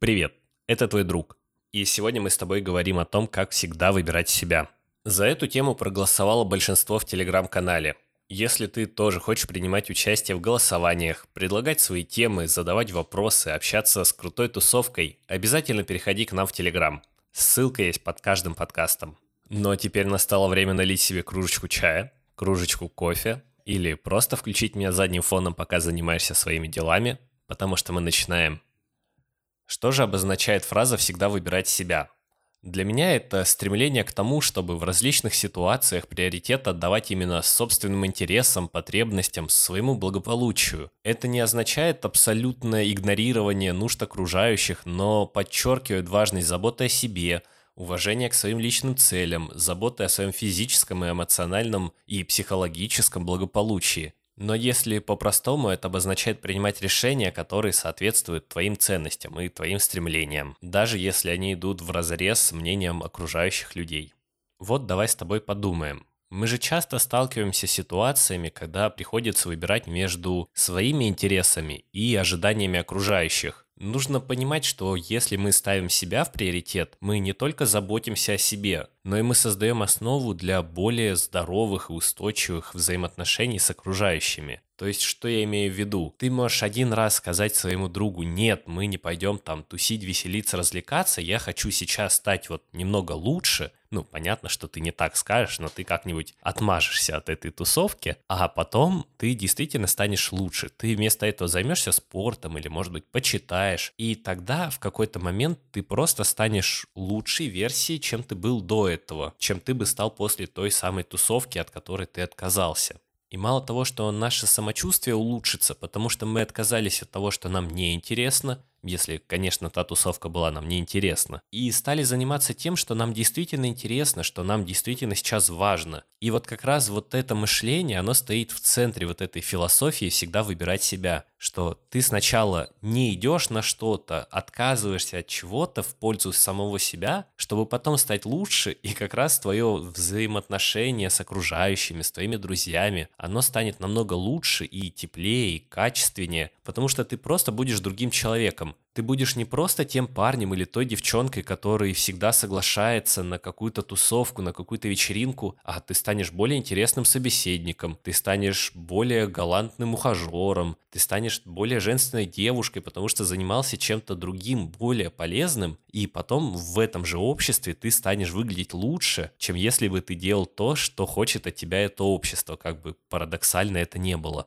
Привет, это твой друг. И сегодня мы с тобой говорим о том, как всегда выбирать себя. За эту тему проголосовало большинство в телеграм-канале. Если ты тоже хочешь принимать участие в голосованиях, предлагать свои темы, задавать вопросы, общаться с крутой тусовкой, обязательно переходи к нам в телеграм. Ссылка есть под каждым подкастом. Но теперь настало время налить себе кружечку чая, кружечку кофе или просто включить меня задним фоном, пока занимаешься своими делами, потому что мы начинаем. Что же обозначает фраза «всегда выбирать себя»? Для меня это стремление к тому, чтобы в различных ситуациях приоритет отдавать именно собственным интересам, потребностям, своему благополучию. Это не означает абсолютное игнорирование нужд окружающих, но подчеркивает важность заботы о себе, уважение к своим личным целям, заботы о своем физическом и эмоциональном и психологическом благополучии. Но если по-простому, это обозначает принимать решения, которые соответствуют твоим ценностям и твоим стремлениям, даже если они идут в разрез с мнением окружающих людей. Вот давай с тобой подумаем. Мы же часто сталкиваемся с ситуациями, когда приходится выбирать между своими интересами и ожиданиями окружающих. Нужно понимать, что если мы ставим себя в приоритет, мы не только заботимся о себе, но и мы создаем основу для более здоровых и устойчивых взаимоотношений с окружающими. То есть, что я имею в виду? Ты можешь один раз сказать своему другу, нет, мы не пойдем там тусить, веселиться, развлекаться, я хочу сейчас стать вот немного лучше. Ну, понятно, что ты не так скажешь, но ты как-нибудь отмажешься от этой тусовки, а потом ты действительно станешь лучше. Ты вместо этого займешься спортом или, может быть, почитаешь. И тогда в какой-то момент ты просто станешь лучшей версией, чем ты был до этого, чем ты бы стал после той самой тусовки, от которой ты отказался. И мало того, что наше самочувствие улучшится, потому что мы отказались от того, что нам не интересно, если, конечно, та тусовка была нам неинтересна, и стали заниматься тем, что нам действительно интересно, что нам действительно сейчас важно. И вот как раз вот это мышление, оно стоит в центре вот этой философии всегда выбирать себя, что ты сначала не идешь на что-то, отказываешься от чего-то в пользу самого себя, чтобы потом стать лучше, и как раз твое взаимоотношение с окружающими, с твоими друзьями, оно станет намного лучше и теплее, и качественнее, потому что ты просто будешь другим человеком, ты будешь не просто тем парнем или той девчонкой, который всегда соглашается на какую-то тусовку, на какую-то вечеринку, а ты станешь более интересным собеседником, ты станешь более галантным ухажером, ты станешь более женственной девушкой, потому что занимался чем-то другим, более полезным, и потом в этом же обществе ты станешь выглядеть лучше, чем если бы ты делал то, что хочет от тебя это общество, как бы парадоксально это не было.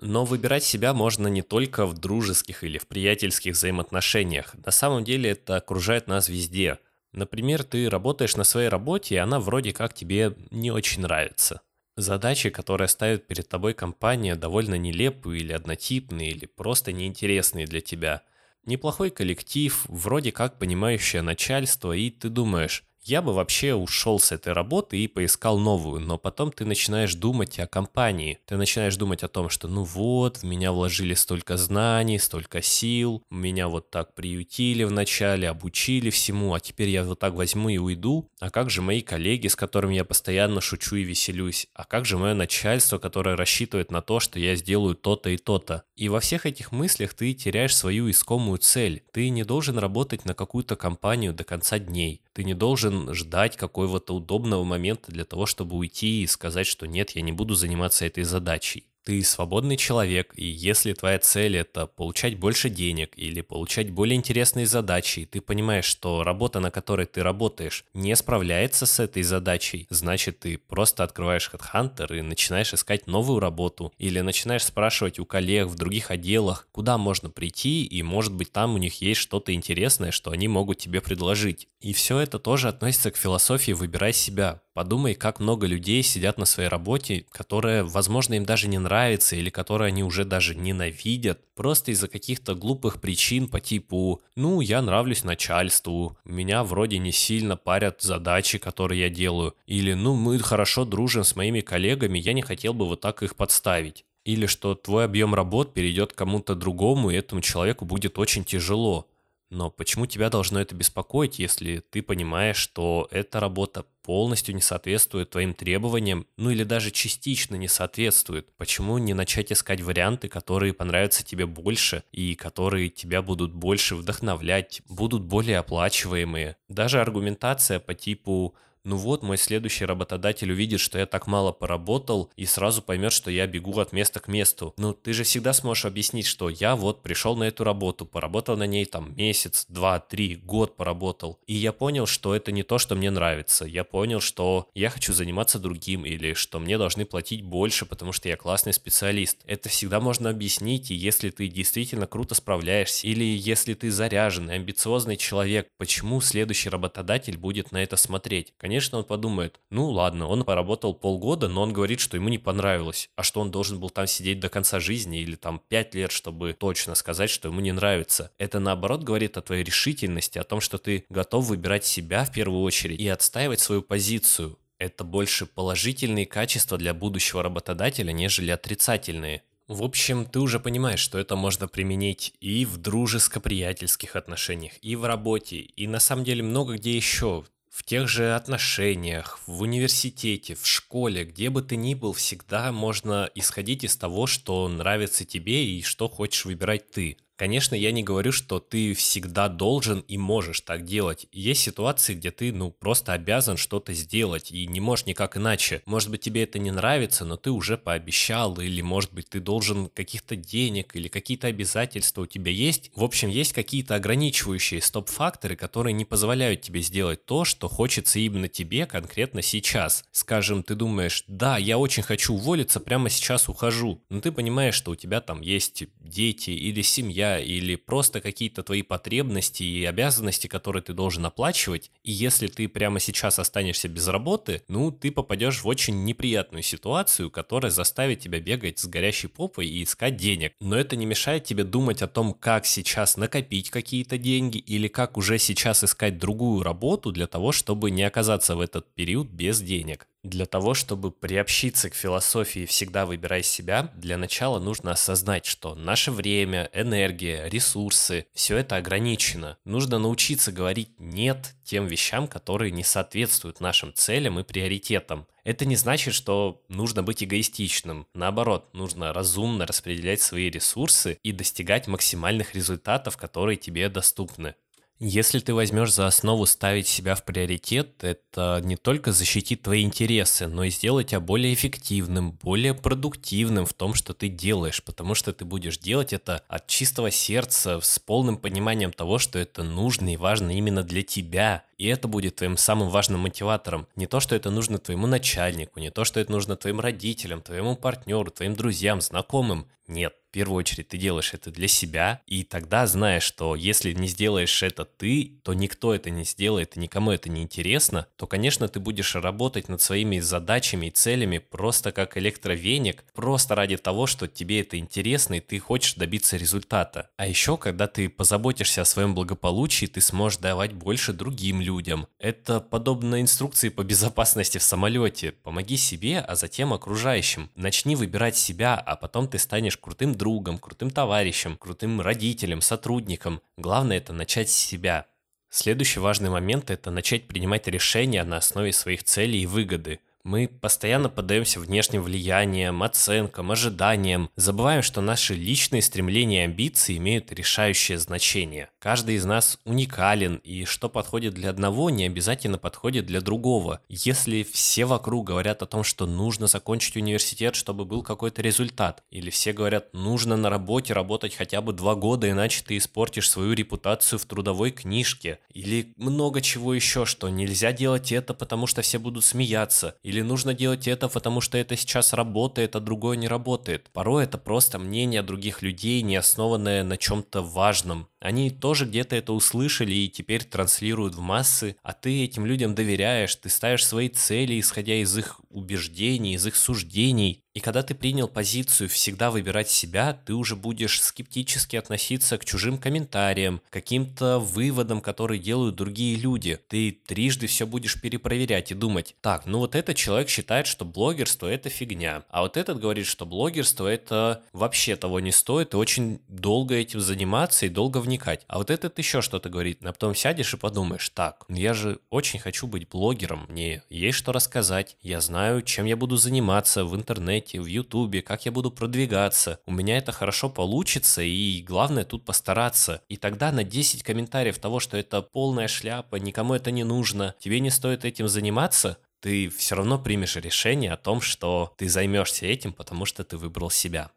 Но выбирать себя можно не только в дружеских или в приятельских взаимоотношениях. На самом деле это окружает нас везде. Например, ты работаешь на своей работе, и она вроде как тебе не очень нравится. Задачи, которые ставит перед тобой компания, довольно нелепые или однотипные, или просто неинтересные для тебя. Неплохой коллектив, вроде как понимающее начальство, и ты думаешь, я бы вообще ушел с этой работы и поискал новую, но потом ты начинаешь думать о компании. Ты начинаешь думать о том, что ну вот, в меня вложили столько знаний, столько сил, меня вот так приютили вначале, обучили всему, а теперь я вот так возьму и уйду. А как же мои коллеги, с которыми я постоянно шучу и веселюсь? А как же мое начальство, которое рассчитывает на то, что я сделаю то-то и то-то? И во всех этих мыслях ты теряешь свою искомую цель. Ты не должен работать на какую-то компанию до конца дней. Ты не должен ждать какого-то удобного момента для того, чтобы уйти и сказать, что нет, я не буду заниматься этой задачей. Ты свободный человек, и если твоя цель это получать больше денег или получать более интересные задачи, и ты понимаешь, что работа, на которой ты работаешь, не справляется с этой задачей, значит ты просто открываешь HeadHunter и начинаешь искать новую работу, или начинаешь спрашивать у коллег в других отделах, куда можно прийти, и может быть там у них есть что-то интересное, что они могут тебе предложить. И все это тоже относится к философии «выбирай себя». Подумай, как много людей сидят на своей работе, которая, возможно, им даже не нравится или которую они уже даже ненавидят, просто из-за каких-то глупых причин по типу «ну, я нравлюсь начальству, меня вроде не сильно парят задачи, которые я делаю», или «ну, мы хорошо дружим с моими коллегами, я не хотел бы вот так их подставить» или что твой объем работ перейдет к кому-то другому, и этому человеку будет очень тяжело. Но почему тебя должно это беспокоить, если ты понимаешь, что эта работа полностью не соответствует твоим требованиям, ну или даже частично не соответствует. Почему не начать искать варианты, которые понравятся тебе больше и которые тебя будут больше вдохновлять, будут более оплачиваемые? Даже аргументация по типу ну вот, мой следующий работодатель увидит, что я так мало поработал и сразу поймет, что я бегу от места к месту. Ну, ты же всегда сможешь объяснить, что я вот пришел на эту работу, поработал на ней там месяц, два, три, год поработал. И я понял, что это не то, что мне нравится. Я понял, что я хочу заниматься другим или что мне должны платить больше, потому что я классный специалист. Это всегда можно объяснить, и если ты действительно круто справляешься, или если ты заряженный, амбициозный человек, почему следующий работодатель будет на это смотреть? Конечно, конечно, он подумает, ну ладно, он поработал полгода, но он говорит, что ему не понравилось. А что он должен был там сидеть до конца жизни или там пять лет, чтобы точно сказать, что ему не нравится. Это наоборот говорит о твоей решительности, о том, что ты готов выбирать себя в первую очередь и отстаивать свою позицию. Это больше положительные качества для будущего работодателя, нежели отрицательные. В общем, ты уже понимаешь, что это можно применить и в дружеско-приятельских отношениях, и в работе, и на самом деле много где еще в тех же отношениях, в университете, в школе, где бы ты ни был, всегда можно исходить из того, что нравится тебе и что хочешь выбирать ты. Конечно, я не говорю, что ты всегда должен и можешь так делать. Есть ситуации, где ты, ну, просто обязан что-то сделать и не можешь никак иначе. Может быть, тебе это не нравится, но ты уже пообещал, или, может быть, ты должен каких-то денег или какие-то обязательства у тебя есть. В общем, есть какие-то ограничивающие стоп-факторы, которые не позволяют тебе сделать то, что хочется именно тебе конкретно сейчас. Скажем, ты думаешь, да, я очень хочу уволиться, прямо сейчас ухожу. Но ты понимаешь, что у тебя там есть дети или семья, себя или просто какие-то твои потребности и обязанности, которые ты должен оплачивать, и если ты прямо сейчас останешься без работы, ну, ты попадешь в очень неприятную ситуацию, которая заставит тебя бегать с горящей попой и искать денег. Но это не мешает тебе думать о том, как сейчас накопить какие-то деньги или как уже сейчас искать другую работу для того, чтобы не оказаться в этот период без денег. Для того, чтобы приобщиться к философии «всегда выбирай себя», для начала нужно осознать, что наше время, энергия, ресурсы – все это ограничено. Нужно научиться говорить «нет» тем вещам, которые не соответствуют нашим целям и приоритетам. Это не значит, что нужно быть эгоистичным. Наоборот, нужно разумно распределять свои ресурсы и достигать максимальных результатов, которые тебе доступны. Если ты возьмешь за основу ставить себя в приоритет, это не только защитит твои интересы, но и сделать тебя более эффективным, более продуктивным в том, что ты делаешь, потому что ты будешь делать это от чистого сердца, с полным пониманием того, что это нужно и важно именно для тебя. И это будет твоим самым важным мотиватором. Не то, что это нужно твоему начальнику, не то, что это нужно твоим родителям, твоему партнеру, твоим друзьям, знакомым. Нет, первую очередь ты делаешь это для себя, и тогда знаешь, что если не сделаешь это ты, то никто это не сделает, и никому это не интересно, то, конечно, ты будешь работать над своими задачами и целями просто как электровеник, просто ради того, что тебе это интересно, и ты хочешь добиться результата. А еще, когда ты позаботишься о своем благополучии, ты сможешь давать больше другим людям. Это подобно инструкции по безопасности в самолете. Помоги себе, а затем окружающим. Начни выбирать себя, а потом ты станешь крутым другом, крутым товарищем, крутым родителем, сотрудником. Главное это начать с себя. Следующий важный момент – это начать принимать решения на основе своих целей и выгоды. Мы постоянно поддаемся внешним влияниям, оценкам, ожиданиям, забываем, что наши личные стремления и амбиции имеют решающее значение. Каждый из нас уникален, и что подходит для одного, не обязательно подходит для другого. Если все вокруг говорят о том, что нужно закончить университет, чтобы был какой-то результат, или все говорят, нужно на работе работать хотя бы два года, иначе ты испортишь свою репутацию в трудовой книжке, или много чего еще, что нельзя делать это, потому что все будут смеяться, или или нужно делать это, потому что это сейчас работает, а другое не работает. Порой это просто мнение других людей, не основанное на чем-то важном. Они тоже где-то это услышали и теперь транслируют в массы, а ты этим людям доверяешь, ты ставишь свои цели, исходя из их убеждений, из их суждений. И когда ты принял позицию всегда выбирать себя, ты уже будешь скептически относиться к чужим комментариям, каким-то выводам, которые делают другие люди. Ты трижды все будешь перепроверять и думать, так, ну вот этот человек считает, что блогерство это фигня, а вот этот говорит, что блогерство это вообще того не стоит, и очень долго этим заниматься и долго вникать вникать. А вот этот еще что-то говорит. А потом сядешь и подумаешь, так, ну я же очень хочу быть блогером, мне есть что рассказать, я знаю, чем я буду заниматься в интернете, в ютубе, как я буду продвигаться. У меня это хорошо получится, и главное тут постараться. И тогда на 10 комментариев того, что это полная шляпа, никому это не нужно, тебе не стоит этим заниматься, ты все равно примешь решение о том, что ты займешься этим, потому что ты выбрал себя.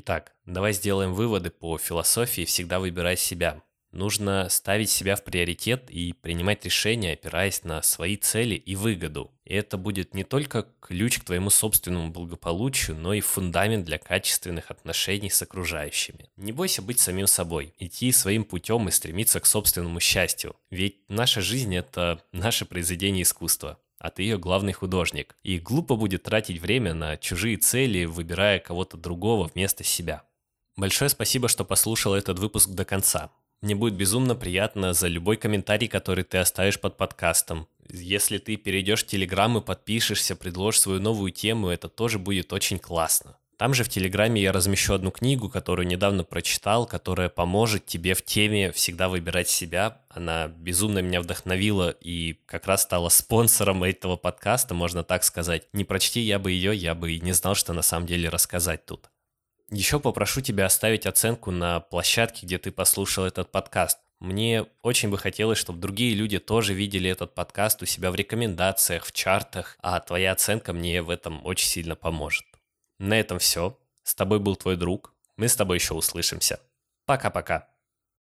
Итак, давай сделаем выводы по философии «всегда выбирай себя». Нужно ставить себя в приоритет и принимать решения, опираясь на свои цели и выгоду. И это будет не только ключ к твоему собственному благополучию, но и фундамент для качественных отношений с окружающими. Не бойся быть самим собой, идти своим путем и стремиться к собственному счастью. Ведь наша жизнь – это наше произведение искусства а ты ее главный художник. И глупо будет тратить время на чужие цели, выбирая кого-то другого вместо себя. Большое спасибо, что послушал этот выпуск до конца. Мне будет безумно приятно за любой комментарий, который ты оставишь под подкастом. Если ты перейдешь в Телеграм и подпишешься, предложишь свою новую тему, это тоже будет очень классно. Там же в Телеграме я размещу одну книгу, которую недавно прочитал, которая поможет тебе в теме всегда выбирать себя. Она безумно меня вдохновила и как раз стала спонсором этого подкаста, можно так сказать. Не прочти я бы ее, я бы и не знал, что на самом деле рассказать тут. Еще попрошу тебя оставить оценку на площадке, где ты послушал этот подкаст. Мне очень бы хотелось, чтобы другие люди тоже видели этот подкаст у себя в рекомендациях, в чартах, а твоя оценка мне в этом очень сильно поможет. На этом все. С тобой был твой друг. Мы с тобой еще услышимся. Пока-пока.